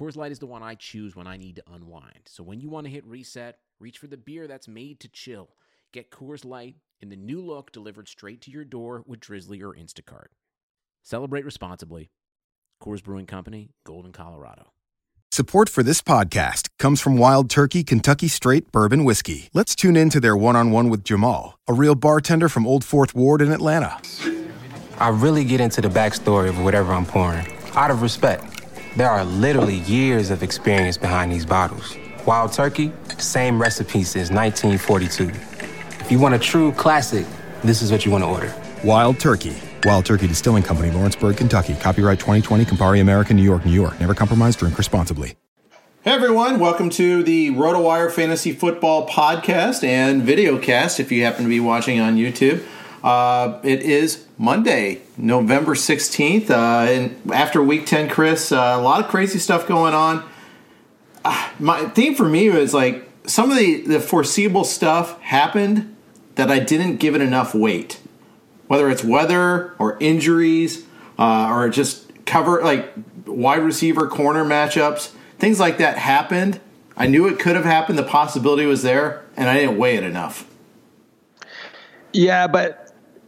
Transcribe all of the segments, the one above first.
Coors Light is the one I choose when I need to unwind. So when you want to hit reset, Reach for the beer that's made to chill. Get Coors Light in the new look delivered straight to your door with Drizly or Instacart. Celebrate responsibly. Coors Brewing Company, Golden, Colorado. Support for this podcast comes from Wild Turkey Kentucky Straight Bourbon Whiskey. Let's tune in to their one on one with Jamal, a real bartender from Old Fourth Ward in Atlanta. I really get into the backstory of whatever I'm pouring out of respect. There are literally years of experience behind these bottles. Wild Turkey, same recipe since 1942. If you want a true classic, this is what you want to order. Wild Turkey. Wild Turkey Distilling Company, Lawrenceburg, Kentucky. Copyright 2020, Campari American, New York, New York. Never compromise, drink responsibly. Hey everyone, welcome to the RotoWire Fantasy Football podcast and videocast if you happen to be watching on YouTube. Uh, it is Monday, November 16th. Uh, and after week 10, Chris, uh, a lot of crazy stuff going on my theme for me was like some of the, the foreseeable stuff happened that I didn't give it enough weight. Whether it's weather or injuries uh, or just cover like wide receiver corner matchups, things like that happened. I knew it could have happened. The possibility was there, and I didn't weigh it enough. Yeah, but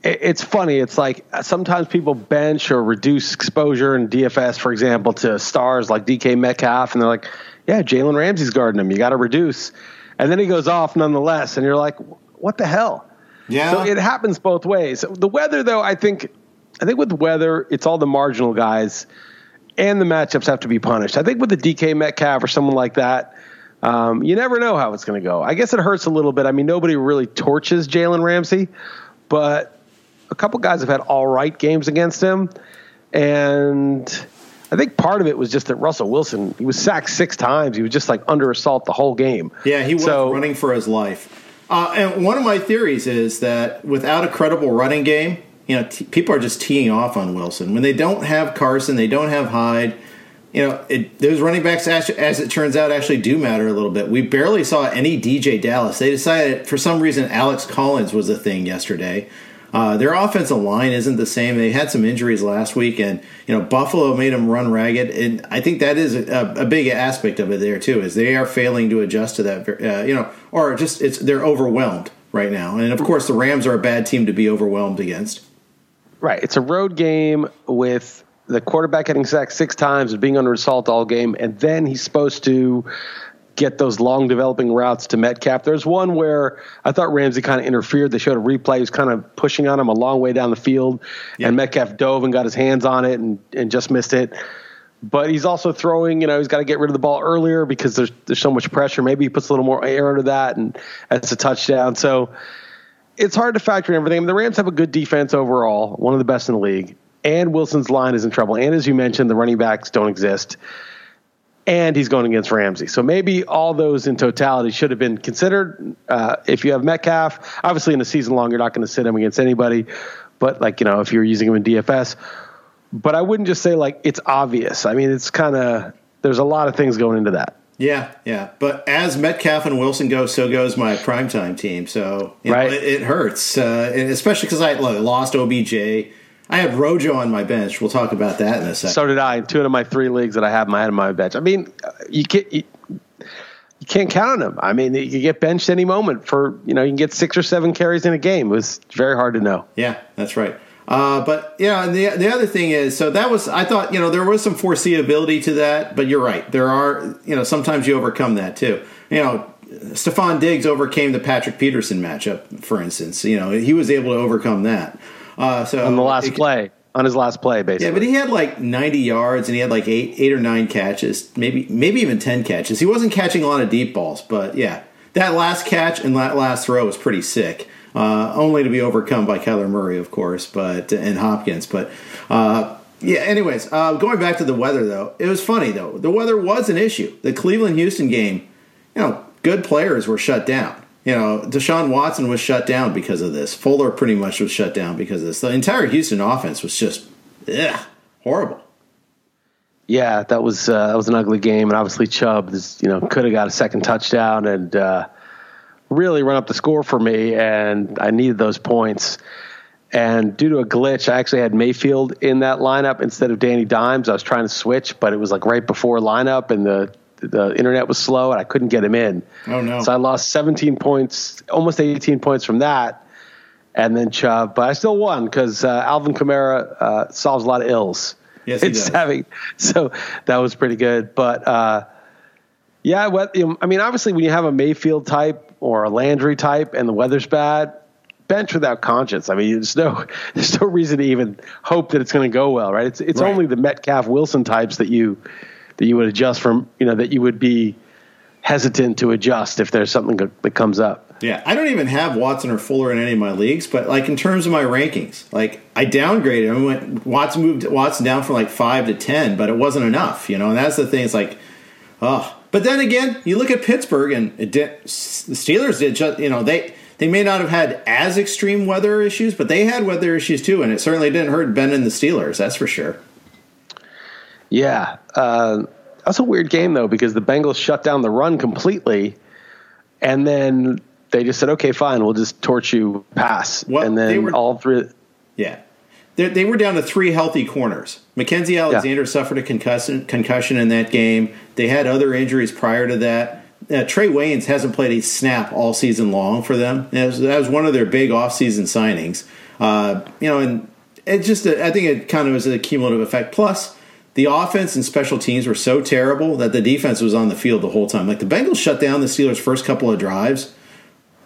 it's funny. It's like sometimes people bench or reduce exposure in DFS, for example, to stars like DK Metcalf, and they're like, yeah, Jalen Ramsey's guarding him. You got to reduce. And then he goes off nonetheless. And you're like, what the hell? Yeah. So it happens both ways. The weather, though, I think, I think with weather, it's all the marginal guys and the matchups have to be punished. I think with the DK Metcalf or someone like that, um, you never know how it's going to go. I guess it hurts a little bit. I mean, nobody really torches Jalen Ramsey, but a couple guys have had all right games against him. And I think part of it was just that Russell Wilson, he was sacked six times. He was just like under assault the whole game. Yeah, he was so, running for his life. Uh, and one of my theories is that without a credible running game, you know, t- people are just teeing off on Wilson. When they don't have Carson, they don't have Hyde. You know, it, those running backs, as, as it turns out, actually do matter a little bit. We barely saw any DeeJay Dallas. They decided, for some reason, Alex Collins was a thing yesterday. Uh, their offensive line isn't the same. They had some injuries last week, and you know Buffalo made them run ragged. And I think that is a, a big aspect of it there too, is they are failing to adjust to that. Uh, you know, or just it's they're overwhelmed right now. And of course, the Rams are a bad team to be overwhelmed against. Right, it's a road game with the quarterback getting sacked six times and being under assault all game, and then he's supposed to get those long developing routes to Metcalf. There's one where I thought Ramsey kind of interfered. They showed a replay. He was kind of pushing on him a long way down the field, yeah. and Metcalf dove and got his hands on it and, and just missed it. But he's also throwing, you know, he's got to get rid of the ball earlier because there's there's so much pressure. Maybe he puts a little more air into that, and that's a touchdown. So it's hard to factor in everything. I mean, the Rams have a good defense overall, one of the best in the league, and Wilson's line is in trouble. And as you mentioned, the running backs don't exist and he's going against Ramsey. So maybe all those in totality should have been considered. Uh, if you have Metcalf, obviously in a season long, you're not going to sit him against anybody. But like you know, if you're using him in DFS, but I wouldn't just say like it's obvious. I mean, it's kind of there's a lot of things going into that. Yeah, yeah. But as Metcalf and Wilson go, so goes my primetime team. So you know, Right. it, it hurts, uh, especially because I lost OBJ. I had Rojo on my bench. We'll talk about that in a second. So did I. Two out of my three leagues that I have, I had on my bench. I mean, uh, you can't you, you can't count on him. I mean, you get benched any moment for you know you can get six or seven carries in a game. It was very hard to know. Yeah, that's right. Uh, but yeah, and the the other thing is, so that was I thought you know there was some foreseeability to that, but you're right. There are you know sometimes you overcome that too. You know, Stefon Diggs overcame the Patrick Peterson matchup, for instance. You know, he was able to overcome that. Uh, so On the last it- play, on his last play, basically. yeah, but he had like 90 yards and he had like eight, eight or nine catches, maybe, maybe even 10 catches. He wasn't catching a lot of deep balls, but yeah, that last catch and that last throw was pretty sick. Uh, only to be overcome by Kyler Murray, of course, but and Hopkins. But uh, yeah, anyways, uh, going back to the weather though, it was funny though. The weather was an issue. The Cleveland Houston game, you know, good players were shut down. You know, Deshaun Watson was shut down because of this. Fuller pretty much was shut down because of this. The entire Houston offense was just, ugh, horrible. Yeah, that was uh, that was an ugly game, and obviously Chubb, you know, could have got a second touchdown and uh, really run up the score for me, and I needed those points. And due to a glitch, I actually had Mayfield in that lineup instead of Danny Dimes. I was trying to switch, but it was like right before lineup, and the the internet was slow, and I couldn't get him in. Oh, no. So I lost 17 points, almost 18 points from that, and then Chubb. But I still won because uh, Alvin Kamara uh, solves a lot of ills. Yes, he it's does. having so that was pretty good. But uh, yeah, what, you know, I mean, obviously, when you have a Mayfield type or a Landry type, and the weather's bad, bench without conscience. I mean, there's no there's no reason to even hope that it's going to go well, right? It's it's Right. only the Metcalf Wilson types that you that you would adjust from, you know, that you would be hesitant to adjust if there's something that comes up. Yeah, I don't even have Watson or Fuller in any of my leagues, but like in terms of my rankings, like I downgraded. I went Watson moved Watson down from like five to ten, but it wasn't enough, you know. And that's the thing. It's like, oh, but then again, you look at Pittsburgh and it did, the Steelers did just, you know, they they may not have had as extreme weather issues, but they had weather issues too, and it certainly didn't hurt Ben and the Steelers. That's for sure. Yeah, uh, that's a weird game though because the Bengals shut down the run completely, and then they just said, "Okay, fine, we'll just torch you pass," Well, and they then were- all three. Yeah. They, they were down to three healthy corners. Mackensie Alexander suffered a concussion, concussion in that game. They had other injuries prior to that. Uh, Trae Waynes hasn't played a snap all season long for them. That was, that was one of their big offseason signings. Uh, you know, and it just, I think it kind of was a cumulative effect. Plus, the offense and special teams were so terrible that the defense was on the field the whole time. Like the Bengals shut down the Steelers' first couple of drives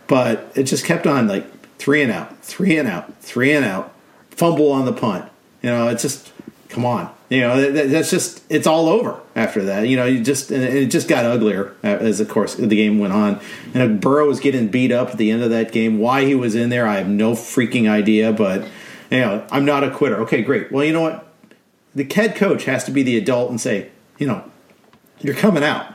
but it just kept on like three and out, three and out, three and out, fumble on the punt. You know, it's just come on. You know, that- that, that's just it's all over after that. You know, you just and it just got uglier as of course the game went on. And Burrow was getting beat up at the end of that game. Why he was in there, I have no freaking idea. But you know, I'm not a quitter. Okay, great. Well, you know what? The head coach has to be the adult and say, you know, you're coming out.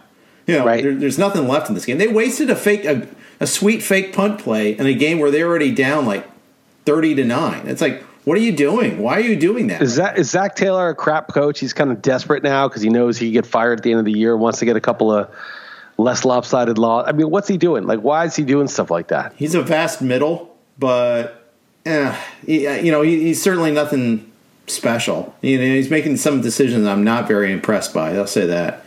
You know, Right. there, there's nothing left in this game. They wasted a fake, a, a sweet fake punt play in a game where they're already down like thirty to nine. It's like, what are you doing? Why are you doing that? Is that is Zac Taylor a crap coach? He's kind of desperate now because he knows he could get fired at the end of the year. Wants to get a couple of less lopsided law. I mean, what's he doing? Like, why is he doing stuff like that? He's a vast middle, but eh, he, you know, he, he's certainly nothing special. You know, he's making some decisions I'm not very impressed by. I'll say that.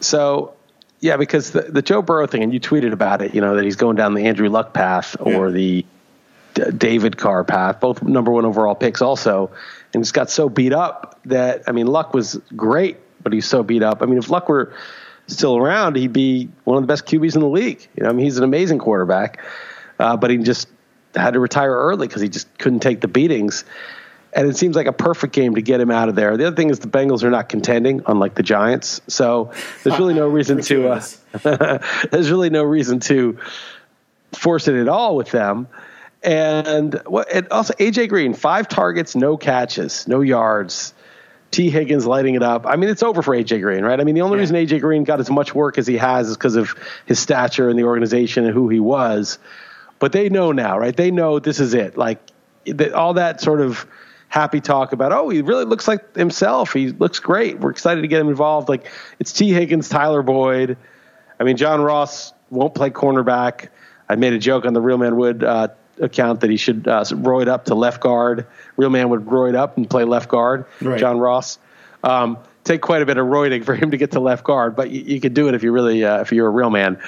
So, yeah, because the, the Joe Burrow thing, and you tweeted about it, you know, that he's going down the Andrew Luck path or Yeah. the D- David Carr path, both number one overall picks also, and he's got so beat up that, I mean, Luck was great, but he's so beat up. I mean, if Luck were still around, he'd be one of the best QBs in the league. You know, I mean, he's an amazing quarterback, uh, but he just had to retire early because he just couldn't take the beatings. And it seems like a perfect game to get him out of there. The other thing is the Bengals are not contending, unlike the Giants. So there's really no reason to. Uh, there's really no reason to force it at all with them. And what? And also AJ Green, five targets, no catches, no yards. Tee Higgins lighting it up. I mean, it's over for AJ Green, right? I mean, the only Yeah. reason AJ Green got as much work as he has is because of his stature in the organization and who he was. But they know now, right? They know this is it. Like all that sort of happy talk about, oh, he really looks like himself. He looks great. We're excited to get him involved. Like it's Tee Higgins, Tyler Boyd, I mean, John Ross won't play cornerback. I made a joke on the Real Man Wood uh, account that he should uh, roid up to left guard. Real Man would roid up and play left guard. Right. John Ross. Um, take quite a bit of roiding for him to get to left guard, but you, you could do it if you really uh, if you're a real man.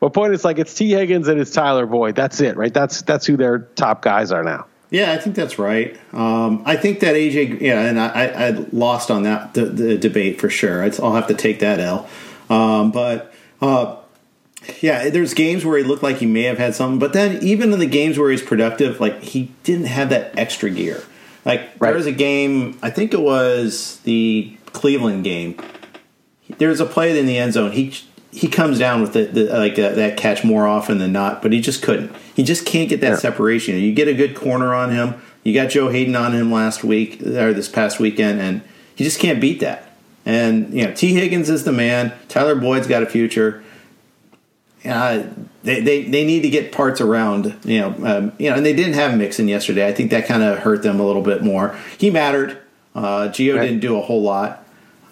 But point is like it's Tee Higgins and it's Tyler Boyd. That's it, right? That's that's who their top guys are now. Yeah, I think that's right. Um, I think that AJ, yeah, and I, I, lost on that the, the debate for sure. I'd, I'll have to take that L. Um, but uh, yeah, there's games where he looked like he may have had something, but then even in the games where he's productive, like he didn't have that extra gear. Like Right. there was a game, I think it was the Cleveland game. There's a play in the end zone. He he comes down with the, the like that, that catch more often than not, but he just couldn't. He just can't get that Yeah. separation. You get a good corner on him. You got Joe Haden on him last week or this past weekend, and he just can't beat that. And you know, Tee Higgins is the man. Tyler Boyd's got a future. Uh, they, they they need to get parts around, you know, um, you know, and they didn't have Mixon yesterday. I think that kind of hurt them a little bit more. He mattered. Uh, Gio Right. didn't do a whole lot.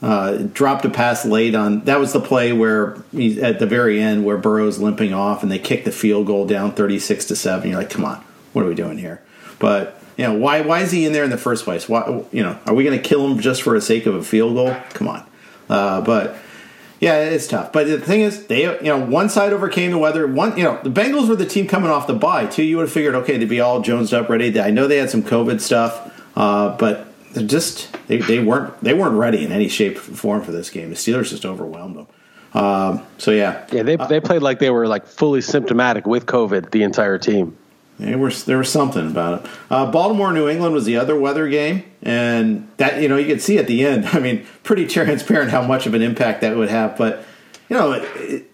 Uh, dropped a pass late on. That was the play where he's at the very end where Burrow's limping off, and they kick the field goal down thirty six to seven. You're like, come on, what are we doing here? But you know, why why is he in there in the first place? Why you know, are we going to kill him just for the sake of a field goal? Come on. Uh, but yeah, it's tough. But the thing is, they you know one side overcame the weather. One you know the Bengals were the team coming off the bye too. You would have figured okay, they'd be all jonesed up, ready. I know they had some COVID stuff, uh, but they're just they, they weren't they weren't ready in any shape or form for this game. The Steelers just overwhelmed them. Um, so yeah, Yeah, they they played like they were like fully symptomatic with COVID, the entire team. There was there was something about it. Uh, Baltimore, New England was the other weather game, and that you know you could see at the end. I mean, pretty transparent how much of an impact that would have. But you know, it, it-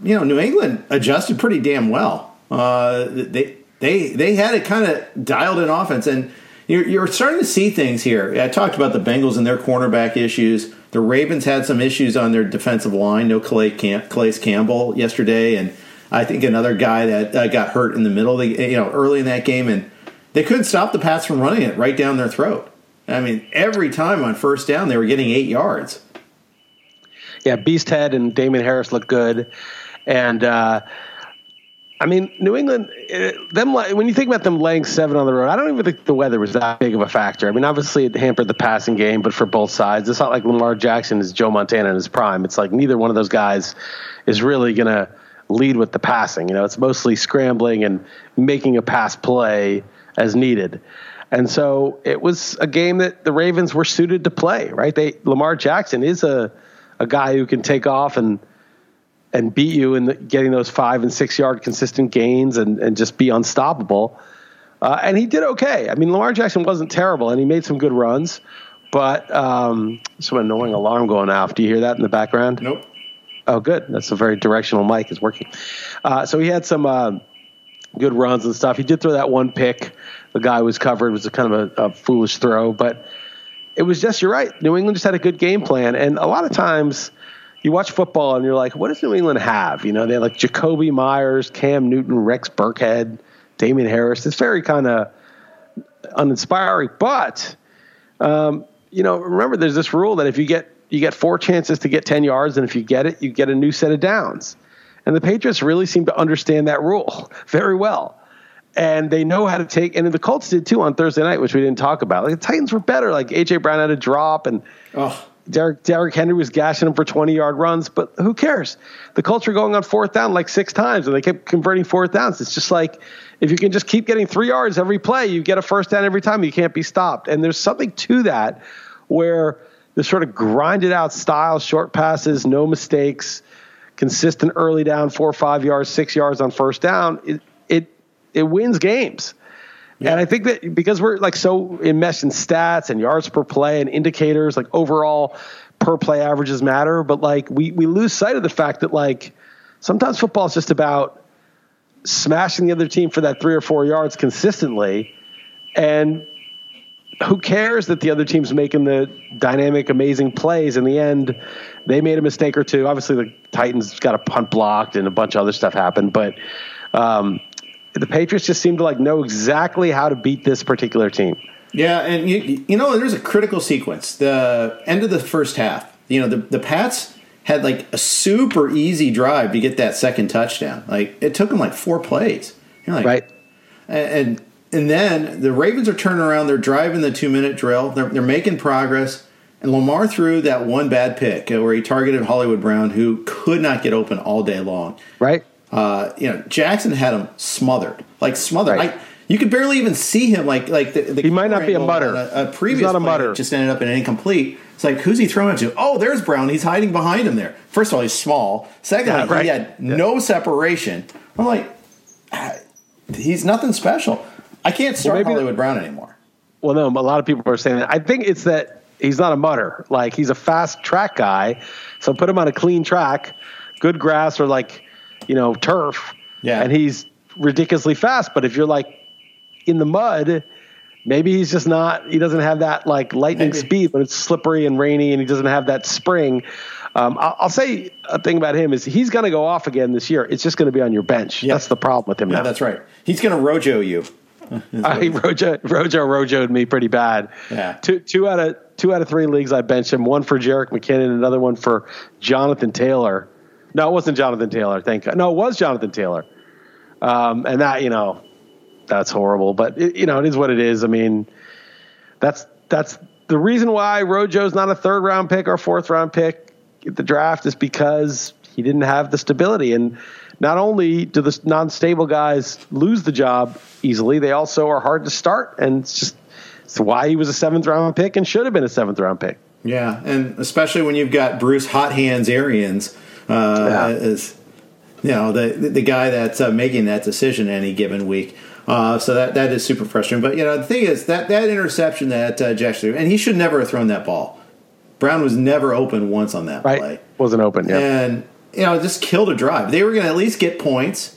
you know, New England adjusted pretty damn well. Uh, they they they had it kind of dialed in offense, and you're you're starting to see things here. I talked about the Bengals and their cornerback issues. The Ravens had some issues on their defensive line. No Calais, Cam- Calais Campbell yesterday, and I think another guy that uh, got hurt in the middle, of the, you know, early in that game, and they couldn't stop the Pats from running it right down their throat. I mean, every time on first down, they were getting eight yards. Yeah, Beasthead and Damien Harris looked good, and uh, I mean New England. eh, Them when you think about them laying seven on the road, I don't even think the weather was that big of a factor. I mean, obviously it hampered the passing game, but for both sides, it's not like Lamar Jackson is Joe Montana in his prime. It's like neither one of those guys is really going to lead with the passing. You know, it's mostly scrambling and making a pass play as needed. And so it was a game that the Ravens were suited to play, right? They Lamar Jackson is a a guy who can take off and and beat you in the, getting those five and six yard consistent gains and, and just be unstoppable. Uh, and he did okay. I mean, Lamar Jackson wasn't terrible, and he made some good runs. But um, some annoying alarm going off. Do you hear that in the background? Nope. Oh, good. That's a very directional mic. is working. Uh, so he had some uh, good runs and stuff. He did throw that one pick. The guy was covered. It was a kind of a, a foolish throw, but it was just you're right. New England just had a good game plan, and a lot of times you watch football and you're like, what does New England have? You know, they have like Jakobi Meyers, Cam Newton, Rex Burkhead, Damien Harris. It's very kind of uninspiring, but um, you know, remember there's this rule that if you get you get four chances to get 10 yards, and if you get it, you get a new set of downs. And the Patriots really seem to understand that rule very well. And they know how to take, and the Colts did too on Thursday night, which we didn't talk about. Like the Titans were better. Like AJ Brown had a drop, and Oh, Derek Derrick Henry was gashing them for 20 yard runs, but who cares? The Colts were going on fourth down like six times, and they kept converting fourth downs. It's just like if you can just keep getting three yards every play, you get a first down every time. You can't be stopped. And there's something to that where the sort of grinded out style, short passes, no mistakes, consistent early down, four five yards, six yards on first down. It it it wins games. And I think that because we're like so enmeshed in stats and yards per play and indicators, like overall per play averages matter, but like we we lose sight of the fact that like sometimes football is just about smashing the other team for that three or four yards consistently, and who cares that the other team's making the dynamic, amazing plays? In the end, they made a mistake or two. Obviously, the Titans got a punt blocked and a bunch of other stuff happened, but um, the Patriots just seem to like know exactly how to beat this particular team. Yeah, and you, you know, there's a critical sequence. The end of the first half. You know, the the Pats had like a super easy drive to get that second touchdown. Like it took them like four plays. You're like, right. And and then the Ravens are turning around. They're driving the two minute drill. They're, they're making progress. And Lamar threw that one bad pick where he targeted Hollywood Brown, who could not get open all day long. Right. Uh, you know, Jackson had him smothered, like smothered. Right. I, you could barely even see him. Like, like the, the he might not be a mutter. A, a previous He's not a mutter. just ended up in an incomplete. It's like who's he throwing it to? Oh, there's Brown. He's hiding behind him there. First of all, he's small. Secondly, Yeah, right. he had no separation. I'm like, ah, he's nothing special. I can't start the- Hollywood Brown anymore. Well, no, a lot of people are saying that. I think it's that he's not a mutter. Like he's a fast track guy, so put him on a clean track, good grass or like, you know, turf. Yeah. and he's ridiculously fast. But if you're like in the mud, maybe he's just not. He doesn't have that like lightning Maybe. speed when it's slippery and rainy, and he doesn't have that spring. Um, I'll, I'll say a thing about him is he's going to go off again this year. It's just going to be on your bench. Yeah. That's the problem with him Yeah, now. that's right. He's going to rojo you. I Rojo Rojo Rojoed me pretty bad. Yeah. Two two out of two out of three leagues I benched him. One for Jerick McKinnon, another one for Jonathan Taylor. No, it wasn't Jonathan Taylor. Thank God. No, it was Jonathan Taylor. Um, and that you know, that's horrible. But it, you know, it is what it is. I mean, that's that's the reason why Rojo's not a third round pick or fourth round pick at the draft is because he didn't have the stability. And not only do the non stable guys lose the job easily, they also are hard to start. And it's just it's why he was a seventh round pick and should have been a seventh round pick. Yeah, and especially when you've got Bruce Hot Hands Arians uh, Yeah. as you know the the guy that's uh, making that decision any given week. Uh, so that that is super frustrating. But you know the thing is that that interception that uh, threw, and he should never have thrown that ball. Brown was never open once on that Right? play, Wasn't open. Yeah. and you know just killed a drive. They were going to at least get points.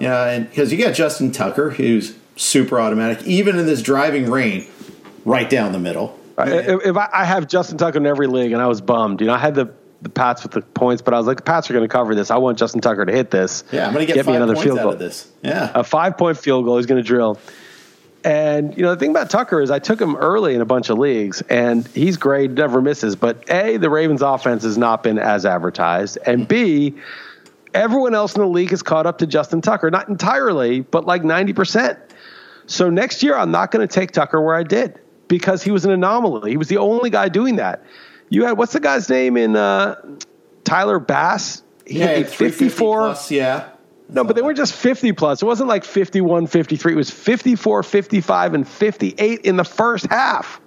Yeah, and because you got Justin Tucker, who's super automatic, even in this driving rain, right down the middle. If, if I, I have Justin Tucker in every league, and I was bummed, you know, I had the the Pats with the points, but I was like, the Pats are going to cover this. I want Justin Tucker to hit this. Yeah, I'm going to get, me five another points field out goal. of this. Yeah, a five point field goal. He's going to drill. And you know the thing about Tucker is I took him early in a bunch of leagues, and he's great, never misses. But a, the Ravens' offense has not been as advertised, and b, everyone else in the league has caught up to Justin Tucker, not entirely, but like ninety percent. So next year, I'm not going to take Tucker where I did because he was an anomaly. He was the only guy doing that. You had what's the guy's name in uh, Tyler Bass? He yeah, hit a 350 54. plus, yeah. No, but they weren't just 50 plus. It wasn't like 51, 53. It was 54, 55, and 58 in the first half.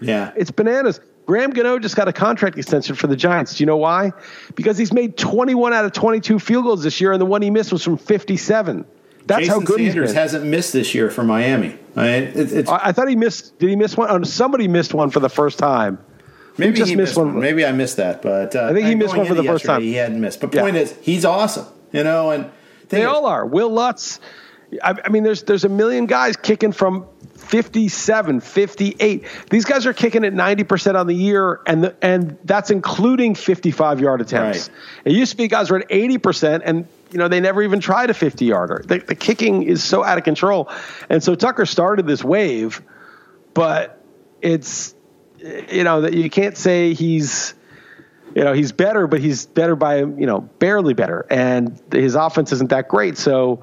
Yeah. It's bananas. Graham Gano just got a contract extension for the Giants. Do you know why? Because he's made 21 out of 22 field goals this year, and the one he missed was from 57. That's Jason how good Sanders hasn't missed this year for Miami. I mean, it, it's, I, I thought he missed. Did he miss one? Oh, somebody missed one for the first time. Maybe just he missed missed one. one. Maybe I missed that, but uh, I think he missed one for the first time. He hadn't missed. But Yeah. point is, he's awesome. You know, and They is- all are. Wil Lutz. I, I mean, there's there's a million guys kicking from 57, 58. These guys are kicking at 90% on the year, and the, and that's including 55 yard attempts. Right. It used to be guys were at 80%, and you know they never even tried a 50 yarder. The, the kicking is so out of control, and so Tucker started this wave, but it's you know that you can't say he's you know he's better, but he's better by you know barely better, and his offense isn't that great. So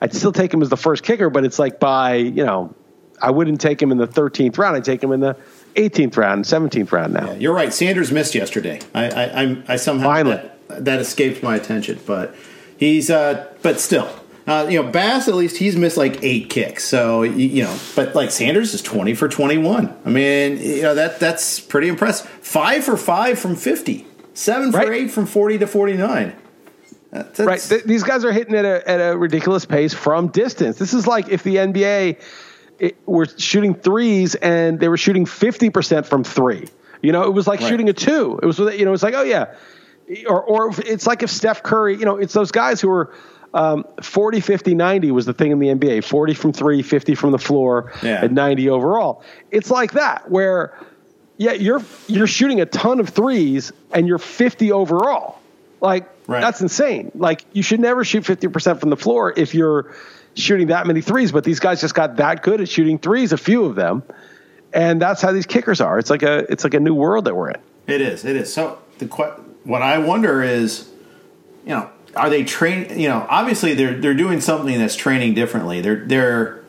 I'd still take him as the first kicker, but it's like by you know I wouldn't take him in the 13th round. I'd take him in the 18th round, 17th round now. Yeah, you're right. Sanders missed yesterday. I I, I'm- I somehow Finally. that, that escaped my attention, but he's uh, but still. Uh, you know, Bass at least he's missed like eight kicks. So you, you know, but like Sanders is twenty for twenty one. I mean, you know that that's pretty impressive. Five for five from fifty. Seven for Right. eight from forty to forty nine. That, that's, Right. Th- these guys are hitting at a, at a ridiculous pace from distance. This is like if the NBA it, were shooting threes and they were shooting 50% from three. You know, it was like Right. shooting a two. It was, you know, it's like, oh, yeah. Or, or it's like if Steph Curry, you know, it's those guys who are um, 40, 50, 90 was the thing in the NBA 40 from three, 50 from the floor, Yeah. and 90 overall. It's like that where, yeah, you're, you're shooting a ton of threes and you're 50 overall. Like, Right. that's insane. Like you should never shoot 50% from the floor if you're shooting that many threes, but these guys just got that good at shooting threes, a few of them. And that's how these kickers are. It's like a it's like a new world that we're in. It is. It is. So the what I wonder is, you know, are they train? You know, obviously they're they're doing something that's training differently. They're they're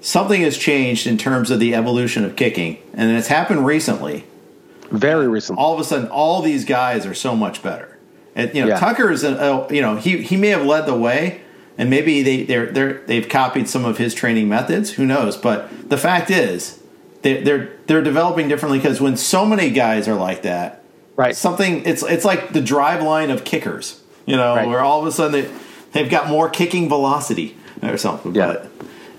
something has changed in terms of the evolution of kicking, and it's happened recently. Very recently. All of a sudden, all these guys are so much better. And you know, Yeah. Tucker is, a, you know, he he may have led the way, and maybe they they're they're they've copied some of his training methods. Who knows? But the fact is, they, they're they're developing differently because when so many guys are like that, Right. something it's it's like the drive line of kickers you know Right. where all of a sudden they, they've got more kicking velocity or something Yeah. but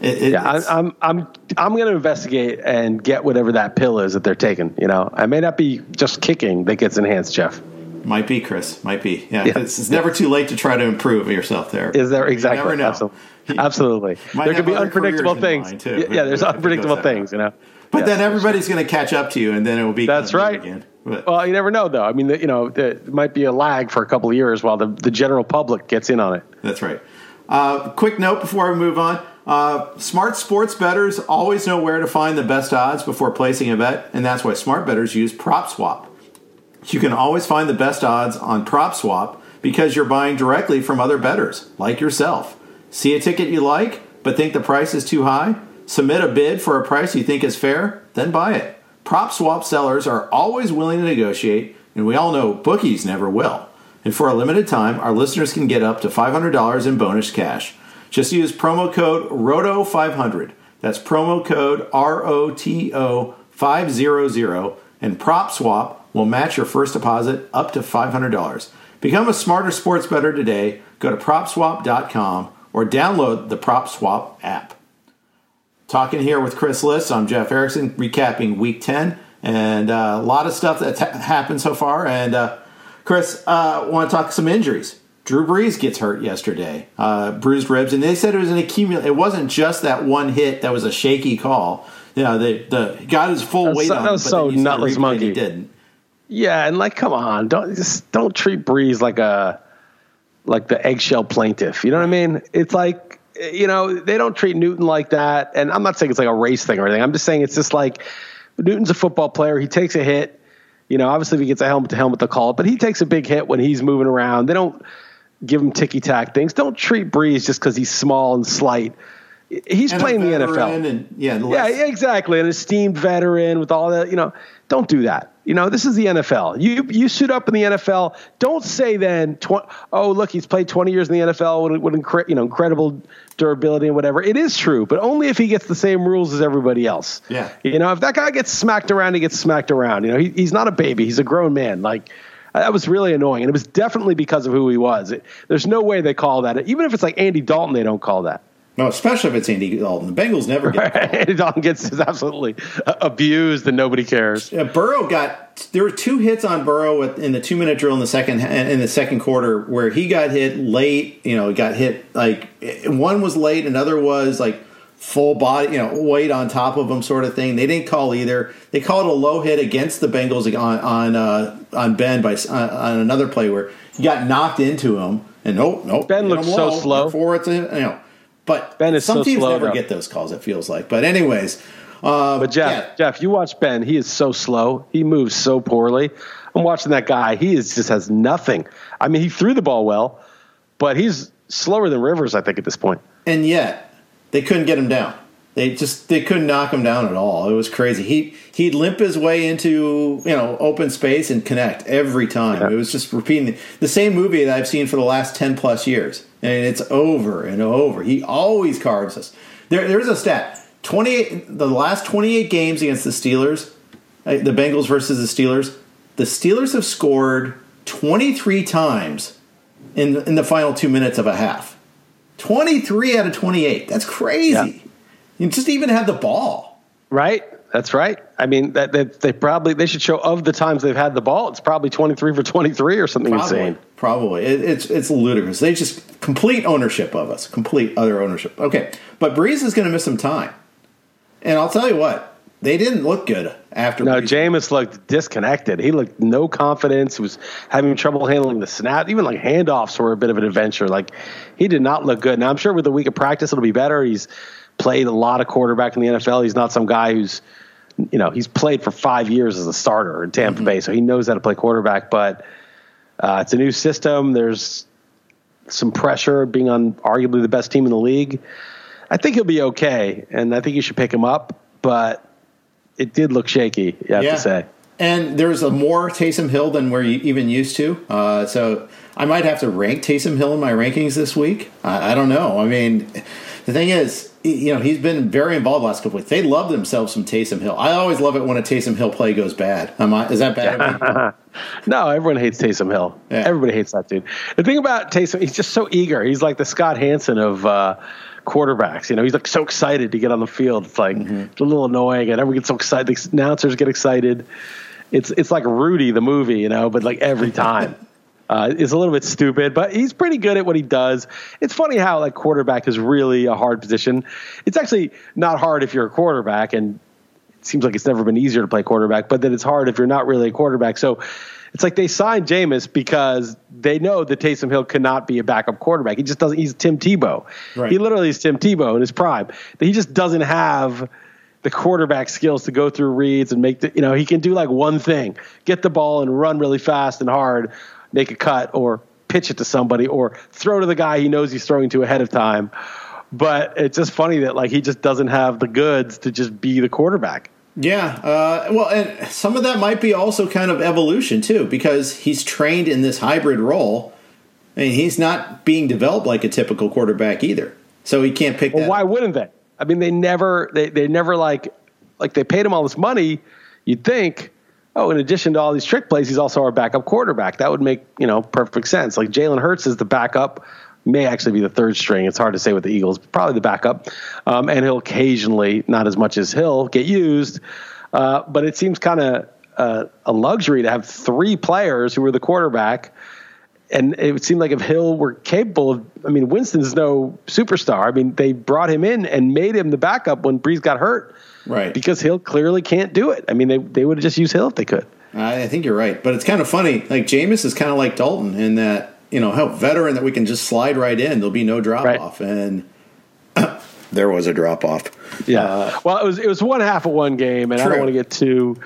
it, it, Yeah, I'm, I'm, I'm, I'm going to investigate and get whatever that pill is that they're taking. You know, I may not be just kicking that gets enhanced, Jeff. might be chris might be yeah, Yeah. It's, it's never too late to try to improve yourself there Is there You exactly? never know. Absolutely. Absolutely. There could be unpredictable things. too, yeah, yeah, there's if it goes unpredictable things. You know. but Yeah. then everybody's going to catch up to you and then it will be That's right. again. But, Well, you never know, though. I mean, the, you know, there might be a lag for a couple of years while the, the general public gets in on it. That's right. Uh, quick note before we move on. Uh, smart sports bettors always know where to find the best odds before placing a bet, and that's why smart bettors use PropSwap. You can always find the best odds on PropSwap because you're buying directly from other bettors, like yourself. See a ticket you like, but think the price is too high? Submit a bid for a price you think is fair, then buy it. PropSwap sellers are always willing to negotiate, and we all know bookies never will. And for a limited time, our listeners can get up to $500 in bonus cash. Just use promo code ROTO500. That's promo code R O T O 500, and PropSwap will match your first deposit up to $500. Become a smarter sports better today. Go to propswap.com or download the PropSwap app. Talking here with Chris Liss, I'm Jeff Erickson, recapping Week 10, and uh, a lot of stuff that's ha- happened so far. And uh, Chris, uh, want to talk some injuries. Drew Brees gets hurt yesterday, uh, bruised ribs, and they said it was an accumulate. It wasn't just that one hit that was a shaky call. You know, the the got his full That's weight so- on. that was but so then you see the nutless monkey. He didn't. Yeah, and like, come on, don't just don't treat Brees like a like the eggshell plaintiff. You know what I mean? It's like you know they don't treat Newton like that. And I'm not saying it's like a race thing or anything. I'm just saying it's just like Newton's a football player. He takes a hit. You know, obviously if he gets a helmet to helmet, they'll call. But he takes a big hit when he's moving around. They don't give him ticky tack things. Don't treat Brees just because he's small and slight. He's And playing the NFL. And, Yeah, yeah, exactly. An esteemed veteran with all that, you know, don't do that. You know, this is the NFL. You you suit up in the NFL. Don't say then, tw- oh look, he's played 20 years in the NFL with, with incre- you know incredible durability and whatever. It is true, but only if he gets the same rules as everybody else. Yeah. You know, if that guy gets smacked around, he gets smacked around. You know, he, he's not a baby. He's a grown man. Like that was really annoying, and it was definitely because of who he was. It, there's no way they call that. Even if it's like Andy Dalton, they don't call that. No, especially if it's Andy Dalton. The Bengals never get Andy Dalton gets absolutely abused and nobody cares. Yeah, Burrow got there were two hits on Burrow with- in the two minute drill in the second in the second quarter where he got hit late. You know, he got hit like one was late, another was like full body, you know, weight on top of him, sort of thing. They didn't call either. They called a low hit against the Bengals on on uh, on Ben by on, on another play where he got knocked into him, and nope, nope. Ben looked so slow. Therefore, it's a, you know. But Ben is some so teams slow, never though. get those calls. It feels like. But anyways, uh, But Jeff, yeah. Jeff, you watch Ben. He is so slow. He moves so poorly. I'm watching that guy. He is just has nothing. I mean, he threw the ball well, but he's slower than Rivers. I think at this point. and yet they couldn't get him down. They just they couldn't knock him down at all. It was crazy. He he'd limp his way into you know open space and connect every time. Yeah. It was just repeating the, the same movie that I've seen for the last ten plus years, and it's over and over. He always carves us. There there's a stat: twenty eight the last twenty eight games against the Steelers, uh, the Bengals versus the Steelers. The Steelers have scored twenty three times in in the final two minutes of a half. 23 out of 28. That's crazy. Yeah. You just even have the ball. Right. That's right. I mean, that, that they probably they should show of the times they've had the ball. It's probably 23 for 23 or something Probably. insane. Probably. It, it's it's ludicrous. They just complete ownership of us. Complete other ownership. Okay. But Brees is going to miss some time. And I'll tell you what, they didn't look good after No, Brees. Jameis looked disconnected. He looked no confidence. He was having trouble handling the snap. Even like handoffs were a bit of an adventure. Like he did not look good. Now I'm sure with a week of practice it'll be better. He's played a lot of quarterback in the NFL. He's not some guy who's you know he's played for five years as a starter in Tampa Bay, so he knows how to play quarterback. But Uh, it's a new system. There's some pressure being on arguably the best team in the league. I think he'll be okay, and I think you should pick him up. But it did look shaky. You have Yeah. to say. And there's a more Taysom Hill than we're even used to. Uh, so I might have to rank Taysom Hill in my rankings this week. I, I don't know. I mean, the thing is, you know, he's been very involved last couple weeks. They love themselves some Taysom Hill. I always love it when a Taysom Hill play goes bad. Am I, is that bad? No, everyone hates Taysom Hill. Yeah. Everybody hates that dude. The thing about Taysom, he's just so eager. He's like the Scott Hanson of uh, quarterbacks. You know, he's like so excited to get on the field. It's like it's a little annoying, and everyone gets so excited. The announcers get excited. It's it's like Rudy the movie, you know, but like every time. Uh, it's a little bit stupid, but he's pretty good at what he does. It's funny how like quarterback is really a hard position. It's actually not hard if you're a quarterback, and it seems like it's never been easier to play quarterback, but then it's hard if you're not really a quarterback. So it's like they signed Jameis because they know that Taysom Hill cannot be a backup quarterback. He just doesn't. He's Tim Tebow. Right. He literally is Tim Tebow in his prime. He just doesn't have the quarterback skills to go through reads and make the. You know, he can do like one thing: get the ball and run really fast and hard, make a cut, or pitch it to somebody, or throw to the guy he knows he's throwing to ahead of time. But it's just funny that like he just doesn't have the goods to just be the quarterback. Yeah, uh, well, and some of that might be also kind of evolution too, because he's trained in this hybrid role, and he's not being developed like a typical quarterback either. So he can't pick. Well, why wouldn't they? I mean, they never, they, they never like, like they paid him all this money. You'd think, oh, in addition to all these trick plays, he's also our backup quarterback. That would make you know perfect sense. Like Jalen Hurts is the backup, may actually be the third string. It's hard to say with the Eagles, probably the backup. Um, and he'll occasionally, not as much as Hill, get used. Uh, but it seems kind of uh, a luxury to have three players who are the quarterback and it would seem like if Hill were capable of, I mean, Winston's no superstar. I mean, they brought him in and made him the backup when Brees got hurt, Right. Because Hill clearly can't do it. I mean, they they would have just used Hill if they could. I I think you're right, but it's kind of funny. Like Jameis is kind of like Dalton in that you know how veteran that we can just slide right in. There'll be no drop Right. off, and there was a drop off. Yeah. Uh, well, it was it was one half of one game, and I don't want to get too,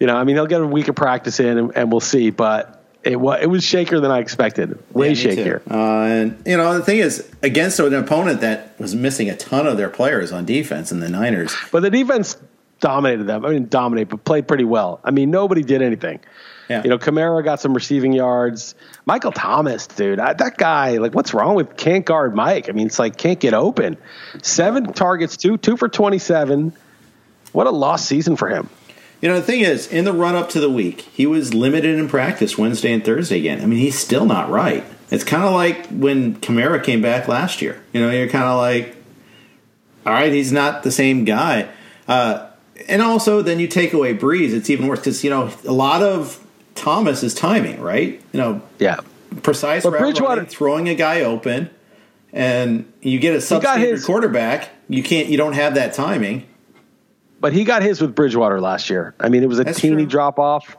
you know, I mean, he'll get a week of practice in, and, and we'll see. But it was it was shakier than I expected. Way Yeah, shakier. Uh, and you know the thing is, against an opponent that was missing a ton of their players on defense in the Niners. But the defense dominated them. I mean, dominate, but played pretty well. I mean, nobody did anything. Yeah. You know, Kamara got some receiving yards. Michael Thomas, dude, I, that guy, like, what's wrong with can't guard Mike? I mean, it's like can't get open. Seven targets, two two for twenty seven. What a lost season for him. You know, the thing is, in the run up to the week, he was limited in practice Wednesday and Thursday again. I mean, he's still not right. It's kind of like when Kamara came back last year. You know, you're kind of like, all right, he's not the same guy. Uh, and also, then you take away Brees, it's even worse because, you know, a lot of Thomas is timing, right? You know, Yeah. precise But route Bridgewater- running, throwing a guy open, and you get a got substandard his- quarterback. You can't, you don't have that timing. But he got his with Bridgewater last year. I mean, it was a That's teeny true. drop off.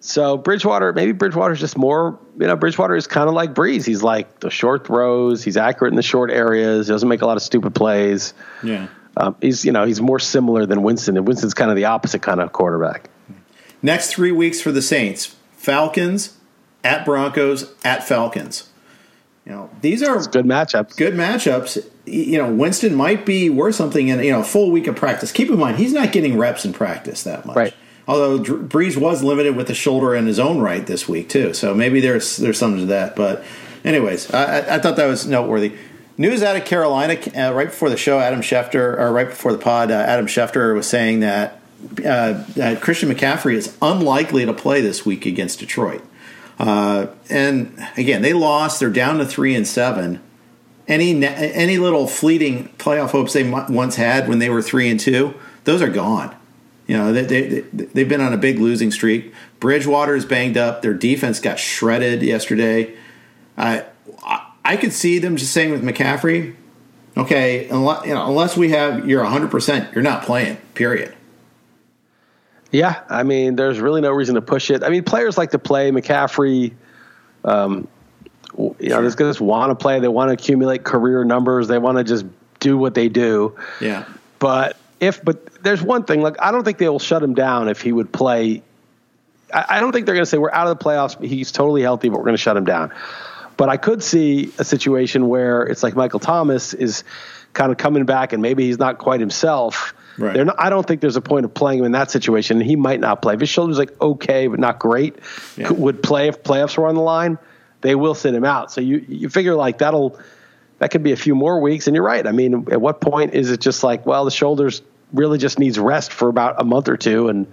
So Bridgewater, maybe Bridgewater's just more, you know, Bridgewater is kind of like Brees. He's like the short throws. He's accurate in the short areas. He doesn't make a lot of stupid plays. Yeah. Um, he's, you know, he's more similar than Winston, and Winston's kind of the opposite kind of quarterback. Next three weeks for the Saints: Falcons, at Broncos, at Falcons. You know, these are Good matchups. good matchups. You know, Winston might be worth something in you know a full week of practice. Keep in mind, he's not getting reps in practice that much. Right. Although Dr- Brees was limited with the shoulder in his own right this week too, so maybe there's there's something to that. But, anyways, I, I- thought that was noteworthy. News out of Carolina uh, right before the show. Adam Schefter, or right before the pod, uh, Adam Schefter was saying that uh, that Christian McCaffrey is unlikely to play this week against Detroit. Uh, and again, they lost. They're down to three and seven. Any any little fleeting playoff hopes they once had when they were three and two, those are gone. You know they, they they've been on a big losing streak. Bridgewater is banged up. Their defense got shredded yesterday. I I- I could see them just saying with McCaffrey, okay, unless, you know, unless we have you're 100, percent you're not playing. Period. Yeah, I mean, there's really no reason to push it. I mean, players like to play. McCaffrey, um, you know, they just want to play. They want to accumulate career numbers. They want to just do what they do. Yeah. But if, but there's one thing. Like, I don't think they will shut him down if he would play I, I don't think they're going to say we're out of the playoffs. He's totally healthy, but we're going to shut him down. But I could see a situation where it's like Michael Thomas is kind of coming back, and maybe he's not quite himself. Right. Not, I don't think there's a point of playing him in that situation. He might not play. If his shoulder's like okay, but not great, Yeah. would play if playoffs were on the line. They will sit him out. So you you figure like that'll that could be a few more weeks. And you're right. I mean, at what point is it just like well the shoulders really just needs rest for about a month or two, and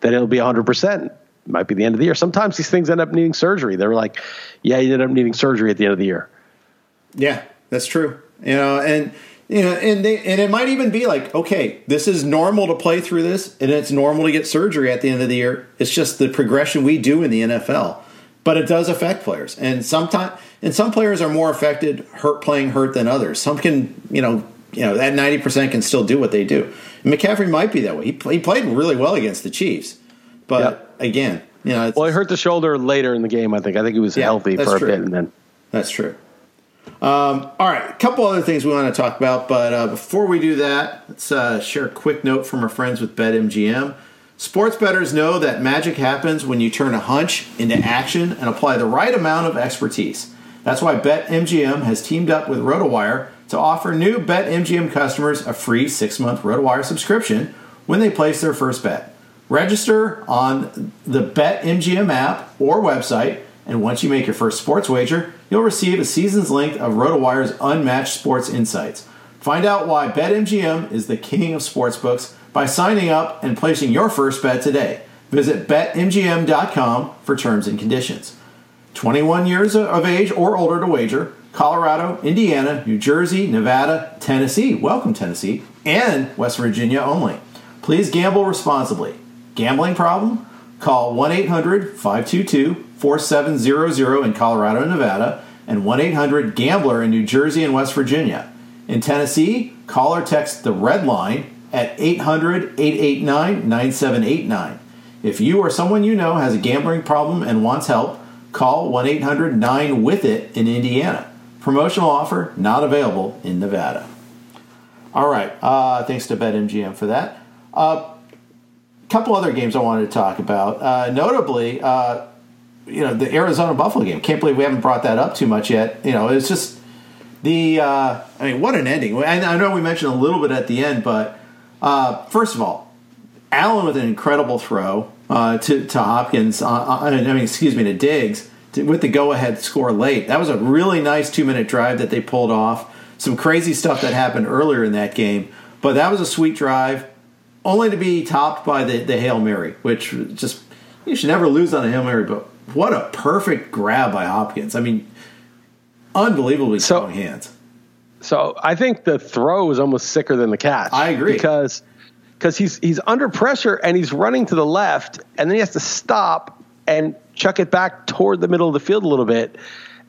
then it'll be 100 percent. Might be the end of the year. Sometimes these things end up needing surgery. They're like, yeah, you end up needing surgery at the end of the year. Yeah, that's true. You know, and you know, and they and it might even be like, okay, this is normal to play through this, and it's normal to get surgery at the end of the year. It's just the progression we do in the NFL, but it does affect players, and sometimes and some players are more affected hurt playing hurt than others. Some can, you know, you know that ninety percent can still do what they do. And McCaffrey might be that way. He, he played really well against the Chiefs, but Yep. again, you know, it's, Well, he hurt the shoulder later in the game. I think. I think he was Yeah, healthy for a true. bit, and then That's true. Um, all right, a couple other things we want to talk about, but uh, before we do that, let's uh, share a quick note from our friends with BetMGM. Sports bettors know that magic happens when you turn a hunch into action and apply the right amount of expertise. That's why BetMGM has teamed up with RotoWire to offer new BetMGM customers a free six month RotoWire subscription when they place their first bet. Register on the BetMGM app or website, and once you make your first sports wager, you'll receive a season's length of RotoWire's unmatched sports insights. Find out why BetMGM is the king of sportsbooks by signing up and placing your first bet today. Visit BetMGM.com for terms and conditions. 21 years of age or older to wager, Colorado, Indiana, New Jersey, Nevada, Tennessee, welcome Tennessee, and West Virginia only. Please gamble responsibly. Gambling problem? Call 1 800 522 4700 in Colorado and Nevada and 1 800 Gambler in New Jersey and West Virginia. In Tennessee, call or text the red line at 800 889 9789. If you or someone you know has a gambling problem and wants help, call 1 800 9 with it in Indiana. Promotional offer not available in Nevada. All right. Uh, thanks to BetMGM for that. Uh, couple other games I wanted to talk about. Uh, notably, uh, you know, the Arizona Buffalo game. Can't believe we haven't brought that up too much yet. You know, it's just the. Uh, I mean, what an ending! I, I know we mentioned a little bit at the end, but uh, first of all, Allen with an incredible throw uh, to to Hopkins. Uh, I mean, excuse me, to Diggs with the go-ahead score late. That was a really nice two-minute drive that they pulled off. Some crazy stuff that happened earlier in that game, but that was a sweet drive, only to be topped by the, the hail mary, which just you should never lose on a hail mary. But what a perfect grab by Hopkins! I mean, unbelievably So- strong hands. So I think the throw is almost sicker than the catch. I agree. because because he's he's under pressure and he's running to the left and then he has to stop and chuck it back toward the middle of the field a little bit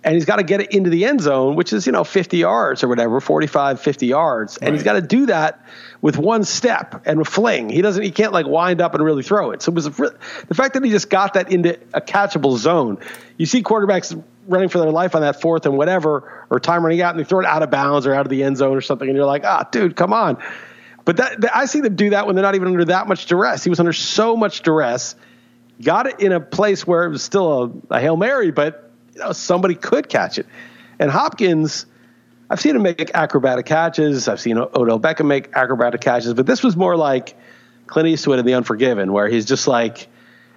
and he's got to get it into the end zone which is you know 50 yards or whatever 45 50 yards. And he's got to do that with one step and a fling. He doesn't he can't like wind up and really throw it. So it was a, the fact that he just got that into a catchable zone. You see quarterbacks running for their life on that fourth and whatever or time running out and they throw it out of bounds or out of the end zone or something and you're like ah dude come on. But that, that- I see them do that when they're not even under that much duress. He was under so much duress, got it in a place where it was still a, a hail mary, but you know somebody could catch it. And Hopkins, I've seen him make acrobatic catches. I've seen Odell Beckham make acrobatic catches, but this was more like Clint Eastwood in The Unforgiven, where he's just like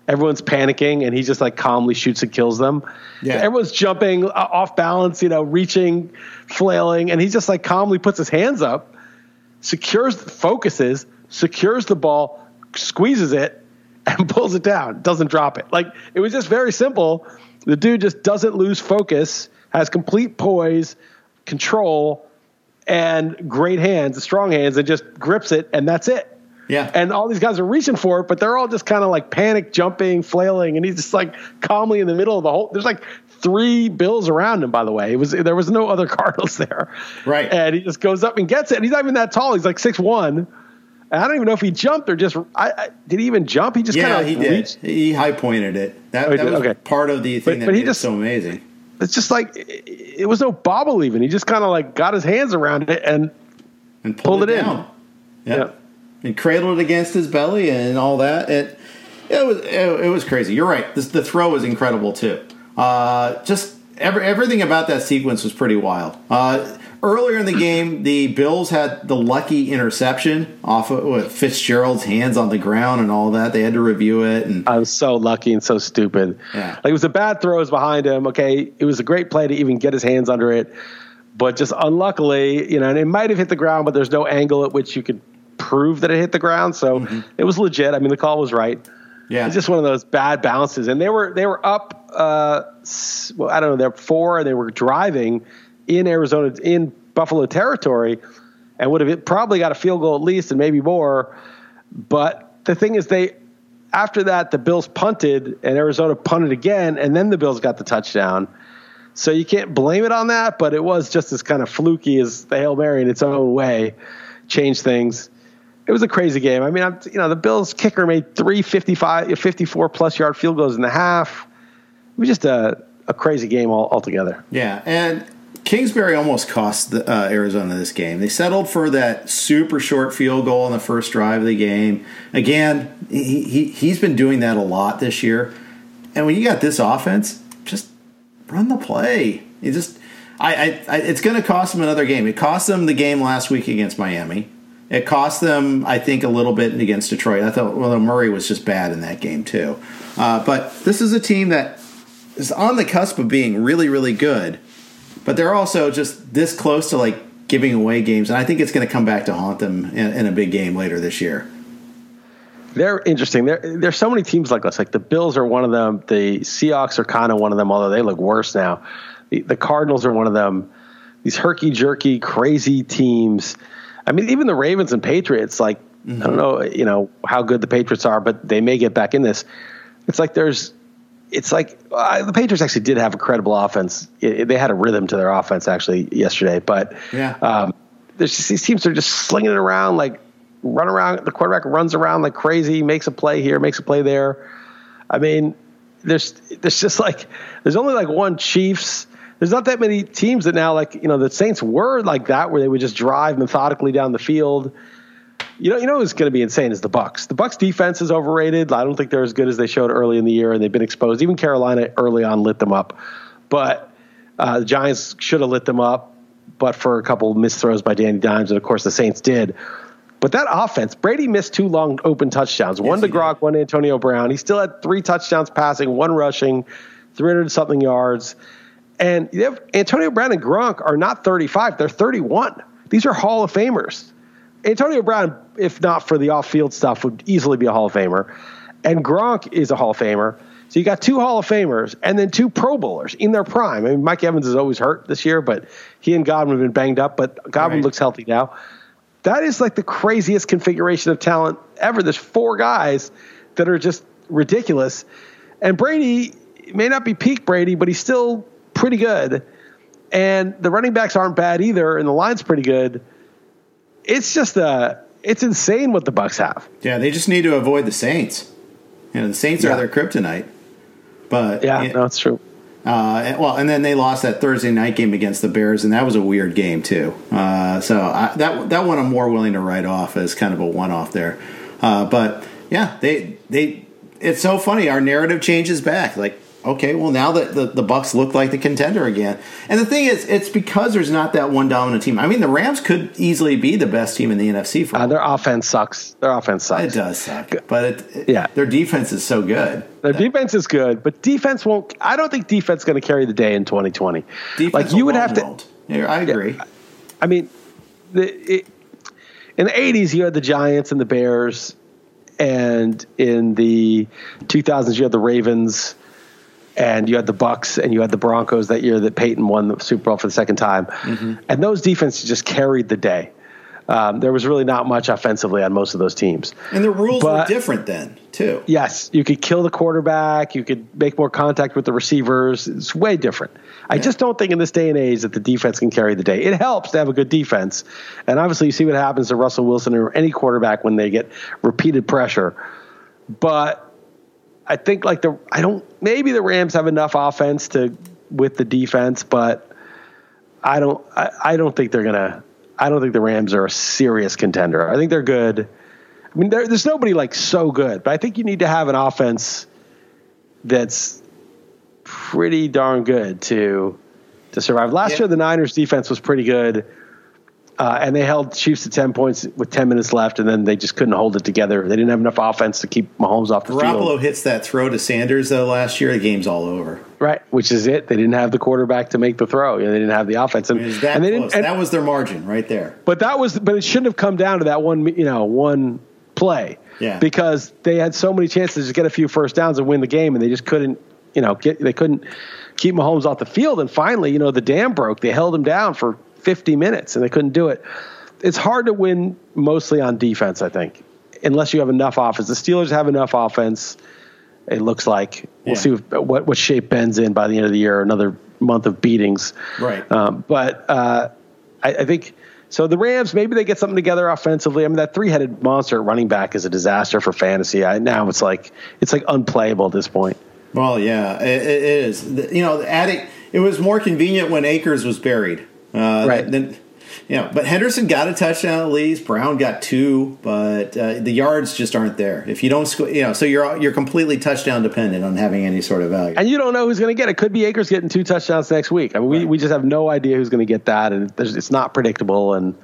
everyone's panicking and he just like calmly shoots and kills them. Yeah. Everyone's jumping uh, off balance, you know, reaching, flailing, and he just like calmly puts his hands up secures, focuses, secures the ball, squeezes it, and pulls it down. Doesn't drop it. Like it was just very simple. The dude just doesn't lose focus, has complete poise, control, and great hands, strong hands, and just grips it, and that's it. Yeah. And all these guys are reaching for it, but they're all just kind of like panic jumping, flailing, and he's just like calmly in the middle of the whole. There's like three bills around him, by the way. It was there was no other Cardinals there, Right. And he just goes up and gets it. And he's not even that tall. He's like six one. And I don't even know if he jumped or just. I, I did he even jump? He just Yeah, kind he of did. reached. He high pointed it. That, Oh, that was Okay. part of the thing But- that but he made just- it so amazing. It's just like it, it was no bobble even. He just kind of like got his hands around it and And pulled, Pulled it, it in. down. Yep. Yeah. And cradled it against his belly and all that. It, It was it, it was crazy. You're right. This, the throw was incredible too. Uh, just every, everything about that sequence was pretty wild. Uh, earlier in the game, the Bills had the lucky interception off of with Fitzgerald's hands on the ground and all that. They had to review it. And I was so lucky and so stupid. Yeah. Like it was a bad throw. It was behind him. Okay, it was a great play to even get his hands under it, but just unluckily, you know, and it might have hit the ground, but there's no angle at which you could prove that it hit the ground. So it was legit. I mean, the call was right. yeah, It's just one of those bad bounces, and they were they were up. Uh, well, I don't know. They're four, and they were driving in Arizona in Buffalo territory, and would have probably got a field goal at least, and maybe more. But the thing is, they after that the Bills punted, and Arizona punted again, and then the Bills got the touchdown. So you can't blame it on that, but it was just as kind of fluky as the hail mary in its own way, changed things it was a crazy game. I mean, I'm, you know, the Bills kicker made three 55, 54 plus yard field goals in the half. It was just a, a crazy game all, altogether. yeah. And Kingsbury almost cost the, uh, Arizona this game. They settled for that super short field goal in the first drive of the game. Again, he, he he's been doing that a lot this year. And when you got this offense, just run the play. You just, I, I, I it's going to cost them another game. It cost them the game last week against Miami. It cost them, I think, a little bit against Detroit. I thought, well, Murray was just bad in that game too. Uh, but this is a team that is on the cusp of being really, really good. But they're also just this close to like giving away games, and I think it's going to come back to haunt them in, in a big game later this year. They're interesting. There, there's so many teams like this. Like the Bills are one of them. The Seahawks are kind of one of them, although they look worse now. The, the Cardinals are one of them. These herky jerky, crazy teams. I mean, even the Ravens and Patriots. Like I don't mm-hmm. know, you know how good the Patriots are, but they may get back in this. It's like there's. It's like uh, the Patriots actually did have a credible offense. It- it- they had a rhythm to their offense actually yesterday, but Yeah. um, there's just, these teams are just slinging it around like run around. The quarterback runs around like crazy, makes a play here, makes a play there. I mean, there's there's just like there's only like one Chiefs. There's not that many teams that now like you know the Saints were like that where they would just drive methodically down the field. You know, you know what's going to be insane is the Bucks. The Bucks defense is overrated. I don't think they're as good as they showed early in the year, and they've been exposed. Even Carolina early on lit them up, but uh, the Giants should have lit them up, but for a couple of missed throws by Danny Dimes, and of course the Saints did. But that offense, Brady missed two long open touchdowns. one to did. Gronk, one to Antonio Brown. He still had three touchdowns passing, one rushing, 300 something yards. And you have Antonio Brown and Gronk are not 35, they're 31. These are Hall of Famers. Antonio Brown, if not for the off field stuff, would easily be a Hall of Famer. And Gronk is a Hall of Famer. So you got two Hall of Famers and then two Pro Bowlers in their prime. I mean, Mike Evans is always hurt this year, but he and Godwin have been banged up, but Godwin Right. looks healthy now. That is like the craziest configuration of talent ever. There's four guys that are just ridiculous. And Brady may not be peak Brady, but he's still pretty good. And the running backs aren't bad either, and the line's pretty good. It's just uh it's insane what the Bucks have. Yeah, they just need to avoid the Saints. You know, the Saints Yeah. are their kryptonite. But Yeah, yeah, no, it's true. Uh, and- well, and then they lost that Thursday night game against the Bears, and that was a weird game too. Uh, so I, that that one I'm more willing to write off as kind of a one off there. Uh, but yeah, they they it's so funny. Our narrative changes back. Like okay, well now that the, the Bucks look like the contender again, and the thing is, it's because there's not that one dominant team. I mean, the Rams could easily be the best team in the NFC for Uh, their offense sucks. Their offense sucks. it does suck, but it, Yeah. their defense is so good. Their defense is good, but defense won't. I don't think defense is going to carry the day in 2020. Defense like you would have to. won't. Yeah, I agree. I mean, the, it, in the 80s, you had the Giants and the Bears, and in the 2000s, you had the Ravens, and you had the Bucks, and you had the Broncos that year that Peyton won the Super Bowl for the second time, and those defenses just carried the day. Um, there was really not much offensively on most of those teams. And the rules But- were different then too. Yes, you could kill the quarterback. You could make more contact with the receivers. It's way different. I just don't think in this day and age that the defense can carry the day. It helps to have a good defense, and obviously you see what happens to Russell Wilson or any quarterback when they get repeated pressure. But I think like the I don't maybe the Rams have enough offense to with the defense, but I don't I, I don't think they're gonna I don't think the Rams are a serious contender. I think they're good. I mean, there, there's nobody like so good, but I think you need to have an offense that's pretty darn good to to survive. Last Yeah. year, the Niners' defense was pretty good, uh, and they held Chiefs to ten points with ten minutes left, and then they just couldn't hold it together. They didn't have enough offense to keep Mahomes off the Garoppolo field. Garoppolo hits that throw to Sanders though last year. The game's all over. Right, which is it. They didn't have the quarterback to make the throw. You know, they didn't have the offense, and, It was that and they didn't. and- that was their margin right there. But that was, but it shouldn't have come down to that one, you know, one play. Yeah. Because they had so many chances to get a few first downs and win the game, and they just couldn't, you know, get they couldn't keep Mahomes off the field. And finally, you know, the dam broke. They held him down for 50 minutes, and they couldn't do it. It's hard to win mostly on defense, I think, unless you have enough offense. The Steelers have enough offense. It looks like we'll Yeah. see what what shape Ben's in by the end of the year. Another month of beatings, Right. Um, but uh, I, I think so. The Rams maybe they get something together offensively. I mean, that three-headed monster running back is a disaster for fantasy. I, now it's like it's like unplayable at this point. Well, yeah, it, it is. You know, adding it was more convenient when Akers was buried. Uh, Right. Then, know, but Henderson got a touchdown at least. Brown got two, but uh, the yards just aren't there. If you don't, sco- you know, so you're you're completely touchdown dependent on having any sort of value. And you don't know who's going to get it. Could be Akers getting two touchdowns next week. I mean, we, we just have no idea who's going to get that, and there's, it's not predictable. And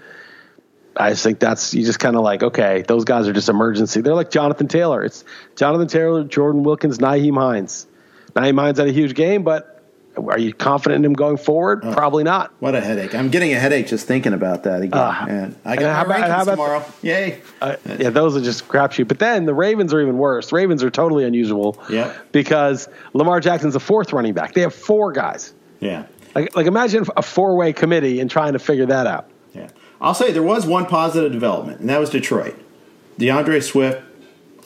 I just think that's you just kind of like okay, those guys are just emergency. They're like Jonathan Taylor. It's Jonathan Taylor, Jordan Wilkins, Nyheim Hines. Nyheim Hines had a huge game, but are you confident in him going forward? Probably not. What a headache! I'm getting a headache just thinking about that again. Uh, man. I got how my about- how about- tomorrow. Yay! Uh, yeah, those are just crapshoot. But then the Ravens are even worse. Ravens are totally unusual. Yep. Because Lamar Jackson's a fourth running back. They have four guys. Yeah, Like, like imagine a four-way committee and trying to figure that out. yeah. I'll say there was one positive development, and that was Detroit. D'Andre Swift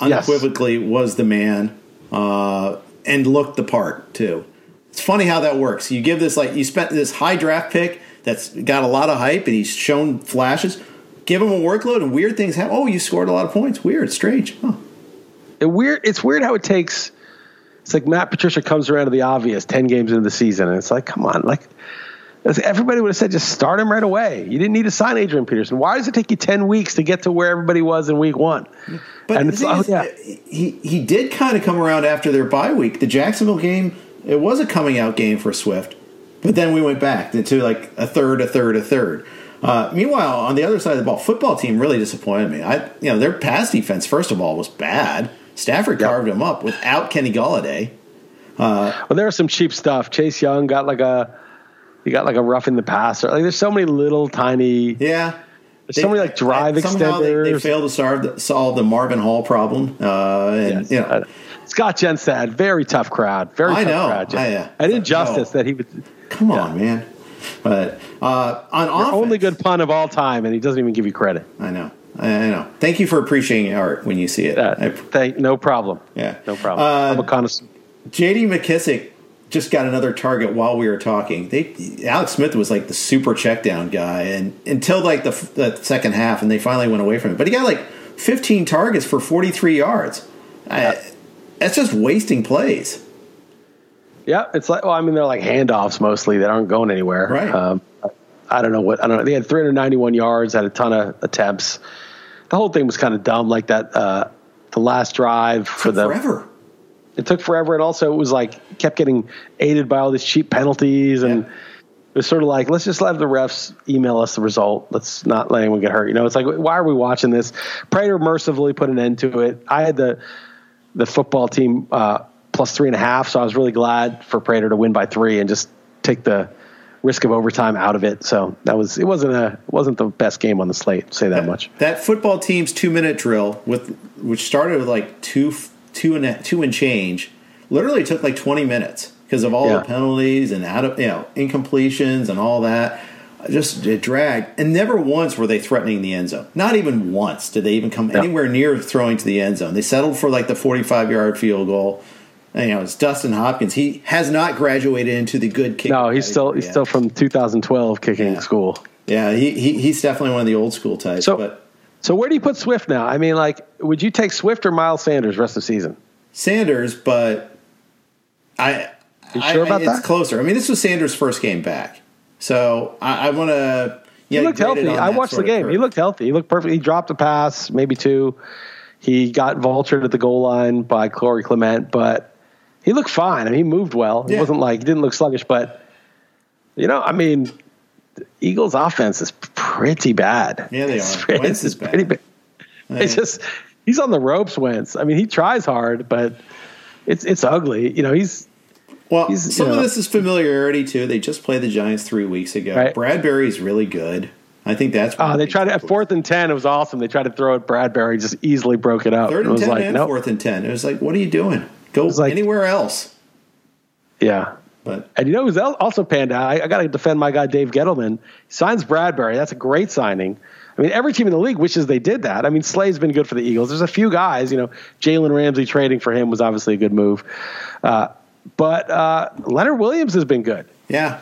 unequivocally was the man uh, and looked the part too. It's funny how that works. You give this like you spent this high draft pick that's got a lot of hype and he's shown flashes. Give him a workload and weird things happen. Oh, you scored a lot of points. Weird, strange. Huh. It weird. It's weird how it takes. It's like Matt Patricia comes around to the obvious ten games into the season, and it's like, come on, like everybody would have said, just start him right away. You didn't need to sign Adrian Peterson. Why does it take you ten weeks to get to where everybody was in week one? But and it's oh is, yeah, he he did kind of come around after their bye week. The Jacksonville game, it was a coming out game for Swift, but then we went back to like a third, a third, a third. Uh, meanwhile, on the other side of the ball, football team really disappointed me. I, you know, their pass defense first of all was bad. Stafford Yep. carved him up without Kenny Golladay. well, there was some cheap stuff. Chase Young got like a. He got like a rough in the passer. Like there's so many little tiny. Yeah. There's so many like drive somehow they, they failed to solve the, solve the Marvin Hall problem. Uh, and, Yes. you know, Uh, Scott Jenstad, very tough crowd. Very I tough know. crowd. I, uh, and injustice no. that he would. come on, man. But uh, on offense, Only good pun of all time, and he doesn't even give you credit. I know. I know. Thank you for appreciating art when you see it. Uh, I- thank, no problem. Yeah. No problem. Uh, I'm a connoisseur. J.D. McKissic just got another target while we were talking. They Alex Smith was like the super check down guy, and until like the, the second half, and they finally went away from it. But he got like 15 targets for 43 yards. I, that's just wasting plays. Yeah, it's like well, I mean, they're like handoffs mostly that aren't going anywhere. Right. Um, I don't know what I don't know. They had 391 yards, had a ton of attempts. The whole thing was kind of dumb, like that. Uh, the last drive for Took the forever. it took forever, and also it was like kept getting aided by all these cheap penalties, and Yeah. it was sort of like let's just let the refs email us the result. Let's not let anyone get hurt. You know, it's like why are we watching this? Prater mercifully put an end to it. I had the the football team uh, plus three and a half, so I was really glad for Prater to win by three and just take the risk of overtime out of it. So that was it wasn't a it wasn't the best game on the slate. Say that much. That football team's two minute drill with which started with like two two and a, two and change, literally took like twenty minutes because of all Yeah. the penalties and out of you know incompletions and all that. Just it dragged, and never once were they threatening the end zone. Not even once did they even come anywhere near throwing to the end zone. They settled for like the forty-five yard field goal. And, you know, it's Dustin Hopkins. He has not graduated into the good kicker. No, he's still he's yet. still from 2012 kicking Yeah. school. yeah. He, he he's definitely one of the old school types. So- but So where do you put Swift now? I mean, like, would you take Swift or Miles Sanders rest of the season? Sanders, but I, You I- sure about it's that? closer. I mean, this was Sanders' first game back, so I, I want to he looked healthy. I watched the game. He looked healthy. He looked perfect. He dropped a pass, maybe two. He got vultured at the goal line by Corey Clement, but he looked fine. I mean, he moved well. It Yeah. wasn't like he didn't look sluggish, but you know, I mean, the Eagles' offense is pretty bad. Yeah, they It's are. Wentz is bad. bad. It's just he's on the ropes, Wentz. I mean, he tries hard, but it's it's ugly. You know, he's Well, He's, some you of this is familiarity too. They just played the Giants three weeks ago. Right. Bradberry's really good. I think that's. oh, they tried at fourth and ten. It was awesome. They tried to throw it. Bradberry just easily broke it up. third it and was ten like, and nope. fourth and ten. It was like, what are you doing? Go like- anywhere else. Yeah. But And you know who's also panned out? I, I got to defend my guy Dave Gettleman. He signs Bradberry. That's a great signing. I mean, every team in the league wishes they did that. I mean, Slay's been good for the Eagles. There's a few guys. You know, Jalen Ramsey trading for him was obviously a good move. Uh, but uh, Leonard Williams has been good. yeah,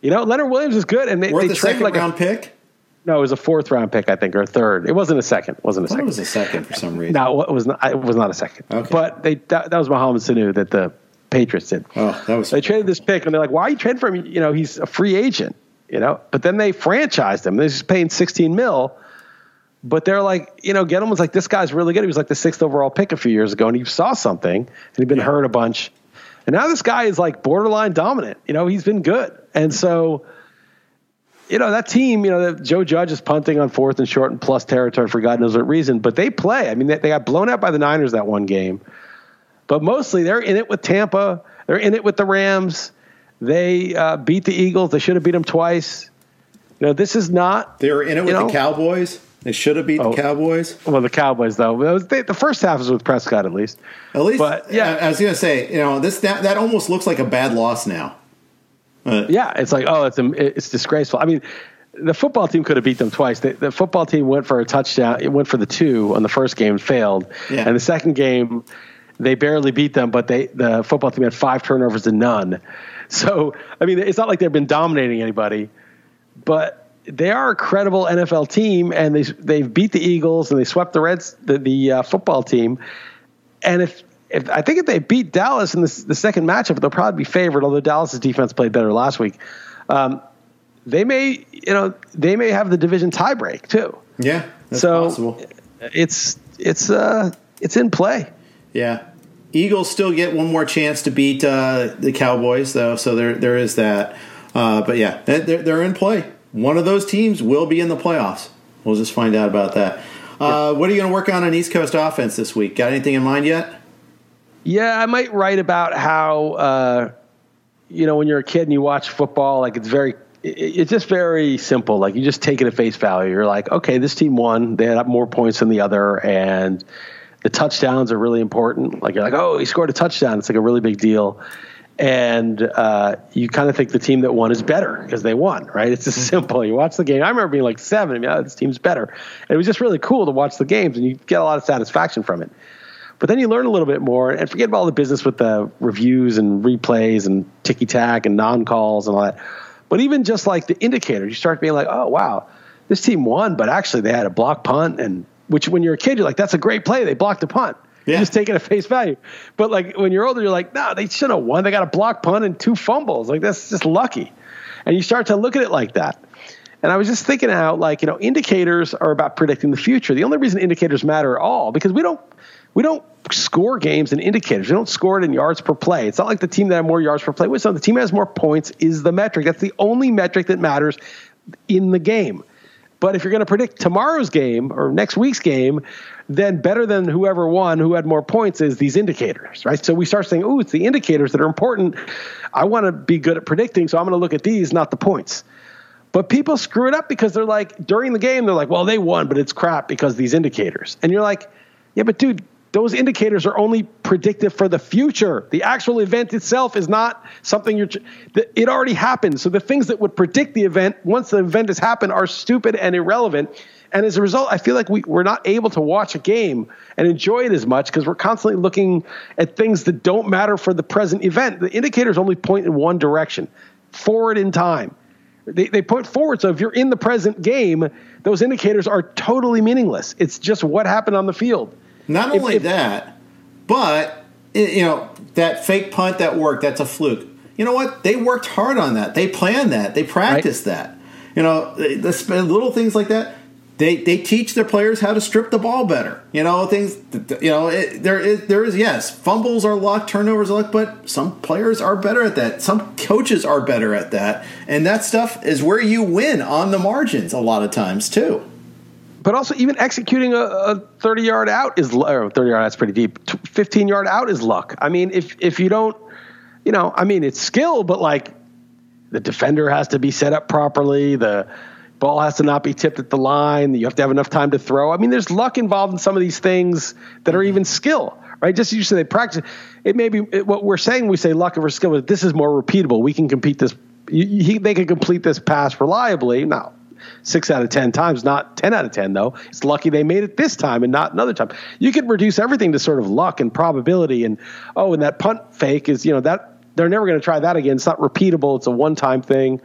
You know, Leonard Williams is good, and they, worth they the traded second like round a, pick. no, it was a fourth round pick, I think, or a third. It wasn't a second. It wasn't a I second. it was a second for some reason. No, it was not. It was not a second. Okay. But they that, that was Mohamed Sanu that the Patriots did. Oh, that was They traded this pick, and they're like, "Why are you trading for him? You know, he's a free agent." You know, but then they franchised him. They're just paying 16 mil. But they're like, you know, Gettleman's like, this guy's really good. He was like the sixth overall pick a few years ago, and he saw something, and he'd been hurt a bunch. And now this guy is like borderline dominant. You know, he's been good. And so, you know, that team, you know, that Joe Judge is punting on fourth and short and plus territory for God knows what reason, but they play. I mean, they, they got blown out by the Niners that one game, but mostly they're in it with Tampa. They're in it with the Rams. They uh, beat the Eagles. They should have beat them twice. You know, this is not. they were in it with know- the Cowboys. They should have beat Oh. the Cowboys. Well, the Cowboys though. Was, they, the first half was with Prescott at least. At least, But, yeah. I, I was to say, you know, this that, that almost looks like a bad loss now. Uh, Yeah, it's like oh, it's it's disgraceful. I mean, the football team could have beat them twice. The, the football team went for a touchdown. It went for the two on the first game, failed, Yeah. and the second game they barely beat them. But they the football team had five turnovers to none. So I mean, it's not like they've been dominating anybody, but they are a credible NFL team, and they they've beat the Eagles and they swept the Reds, the, the uh, football team. And if, if I think if they beat Dallas in this, the second matchup, they'll probably be favored. Although Dallas's defense played better last week, um, they may you know they may have the division tiebreak too. yeah, that's so possible. it's it's uh it's in play. Yeah. Eagles still get one more chance to beat uh, the Cowboys, though, so there there is that. Uh, but yeah, they're, they're in play. One of those teams will be in the playoffs. We'll just find out about that. Uh, what are you going to work on on East Coast offense this week? Got anything in mind yet? Yeah, I might write about how uh, you know when you're a kid and you watch football, like it's very, it's just very simple. Like you just take it at face value. You're like, okay, this team won. They had more points than the other, and the touchdowns are really important. Like you're like, oh, he scored a touchdown. It's like a really big deal. And uh, you kind of think the team that won is better because they won, right? It's just simple. You watch the game. I remember being like seven. I mean, oh, this team's better. And it was just really cool to watch the games, and you get a lot of satisfaction from it. But then you learn a little bit more and forget about all the business with the reviews and replays and ticky tack and non calls and all that. But even just like the indicators, you start being like, oh, wow, this team won, but actually they had a block punt. And which when you're a kid, you're like, that's a great play. They blocked a punt. Yeah. Just take it at face value. But like when you're older, you're like, no, they should have won. They got a block punt and two fumbles. Like that's just lucky. And you start to look at it like that. And I was just thinking out like, you know, indicators are about predicting the future. The only reason indicators matter at all because we don't we don't score games in indicators. We don't score it in yards per play. It's not like the team that had more yards per play. It's not the team that has more points is the metric. That's the only metric that matters in the game. But if you're going to predict tomorrow's game or next week's game, then better than whoever won, who had more points, is these indicators, right? So we start saying, "Oh, it's the indicators that are important." I want to be good at predicting, so I'm going to look at these, not the points. But people screw it up because they're like during the game, they're like, "Well, they won, but it's crap because these indicators." And you're like, "Yeah, but dude, those indicators are only predictive for the future. The actual event itself is not something you're. It already happened. So the things that would predict the event once the event has happened are stupid and irrelevant. And as a result, I feel like we, we're not able to watch a game and enjoy it as much because we're constantly looking at things that don't matter for the present event. The indicators only point in one direction, forward in time. They, they point forward. So if you're in the present game, those indicators are totally meaningless. It's just what happened on the field. Not If- only if- that, but you know that fake punt that worked. That's a fluke. You know what? They worked hard on that. They planned that. They practiced that. You know, the little things like that. They, they teach their players how to strip the ball better. You know things. You know it, there is there is yes fumbles are luck, turnovers are luck, but some players are better at that. Some coaches are better at that, and that stuff is where you win on the margins a lot of times too but also even executing a, a 30 yard out is or 30 yard that's pretty deep 15 yard out is luck i mean if if you don't you know i mean it's skill but like the defender has to be set up properly the ball has to not be tipped at the line you have to have enough time to throw i mean there's luck involved in some of these things that are mm-hmm. even skill right just as you say they practice it may be it, what we're saying we say luck over skill but this is more repeatable we can compete this you, they can complete this pass reliably now six out of 10 times, not 10 out of 10, though. It's lucky they made it this time and not another time. You can reduce everything to sort of luck and probability. And, oh, and that punt fake is, you know, that they're never going to try that again. It's not repeatable, it's a one time thing.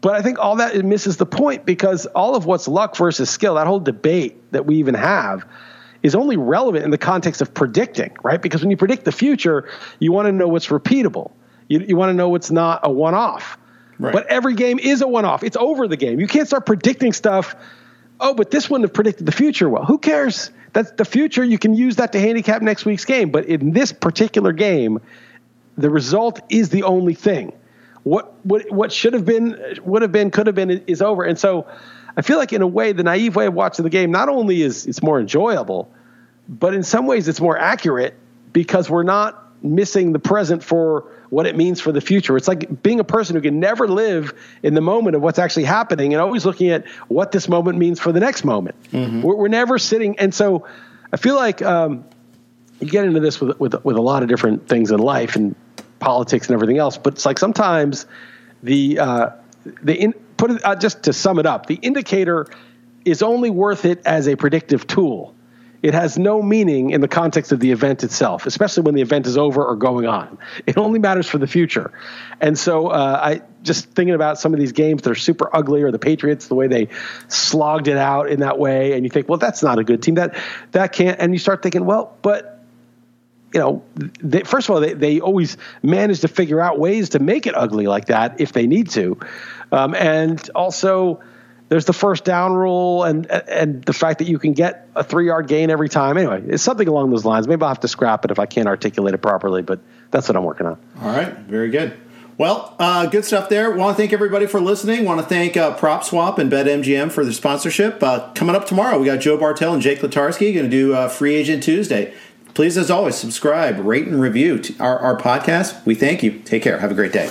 But I think all that misses the point because all of what's luck versus skill, that whole debate that we even have, is only relevant in the context of predicting, right? Because when you predict the future, you want to know what's repeatable. You, you want to know what's not a one off. Right. But every game is a one off. It's over the game. You can't start predicting stuff. Oh, but this wouldn't have predicted the future well. Who cares? That's the future. You can use that to handicap next week's game. But in this particular game, the result is the only thing. What what what should have been, would have been, could have been is over. And so I feel like in a way, the naive way of watching the game not only is it's more enjoyable, but in some ways it's more accurate because we're not missing the present for what it means for the future. It's like being a person who can never live in the moment of what's actually happening and always looking at what this moment means for the next moment. Mm-hmm. We're, we're, never sitting. And so I feel like um, you get into this with, with, with a lot of different things in life and politics and everything else, but it's like sometimes the, uh, the in, put it, uh, just to sum it up, the indicator is only worth it as a predictive tool it has no meaning in the context of the event itself, especially when the event is over or going on. It only matters for the future. And so uh, I just thinking about some of these games that are super ugly, or the Patriots, the way they slogged it out in that way, and you think, well, that's not a good team. That that can't. And you start thinking, well, but you know, they, first of all, they, they always manage to figure out ways to make it ugly like that if they need to, um, and also there's the first down rule and and the fact that you can get a three yard gain every time. Anyway, it's something along those lines. Maybe I'll have to scrap it if I can't articulate it properly, but that's what I'm working on. All right, very good. Well, uh, good stuff there. Want to thank everybody for listening. Want to thank uh, PropSwap and BetMGM for their sponsorship. Uh, coming up tomorrow, we got Joe Bartel and Jake Latarski going to do uh, Free Agent Tuesday. Please, as always, subscribe, rate, and review our, our podcast. We thank you. Take care. Have a great day.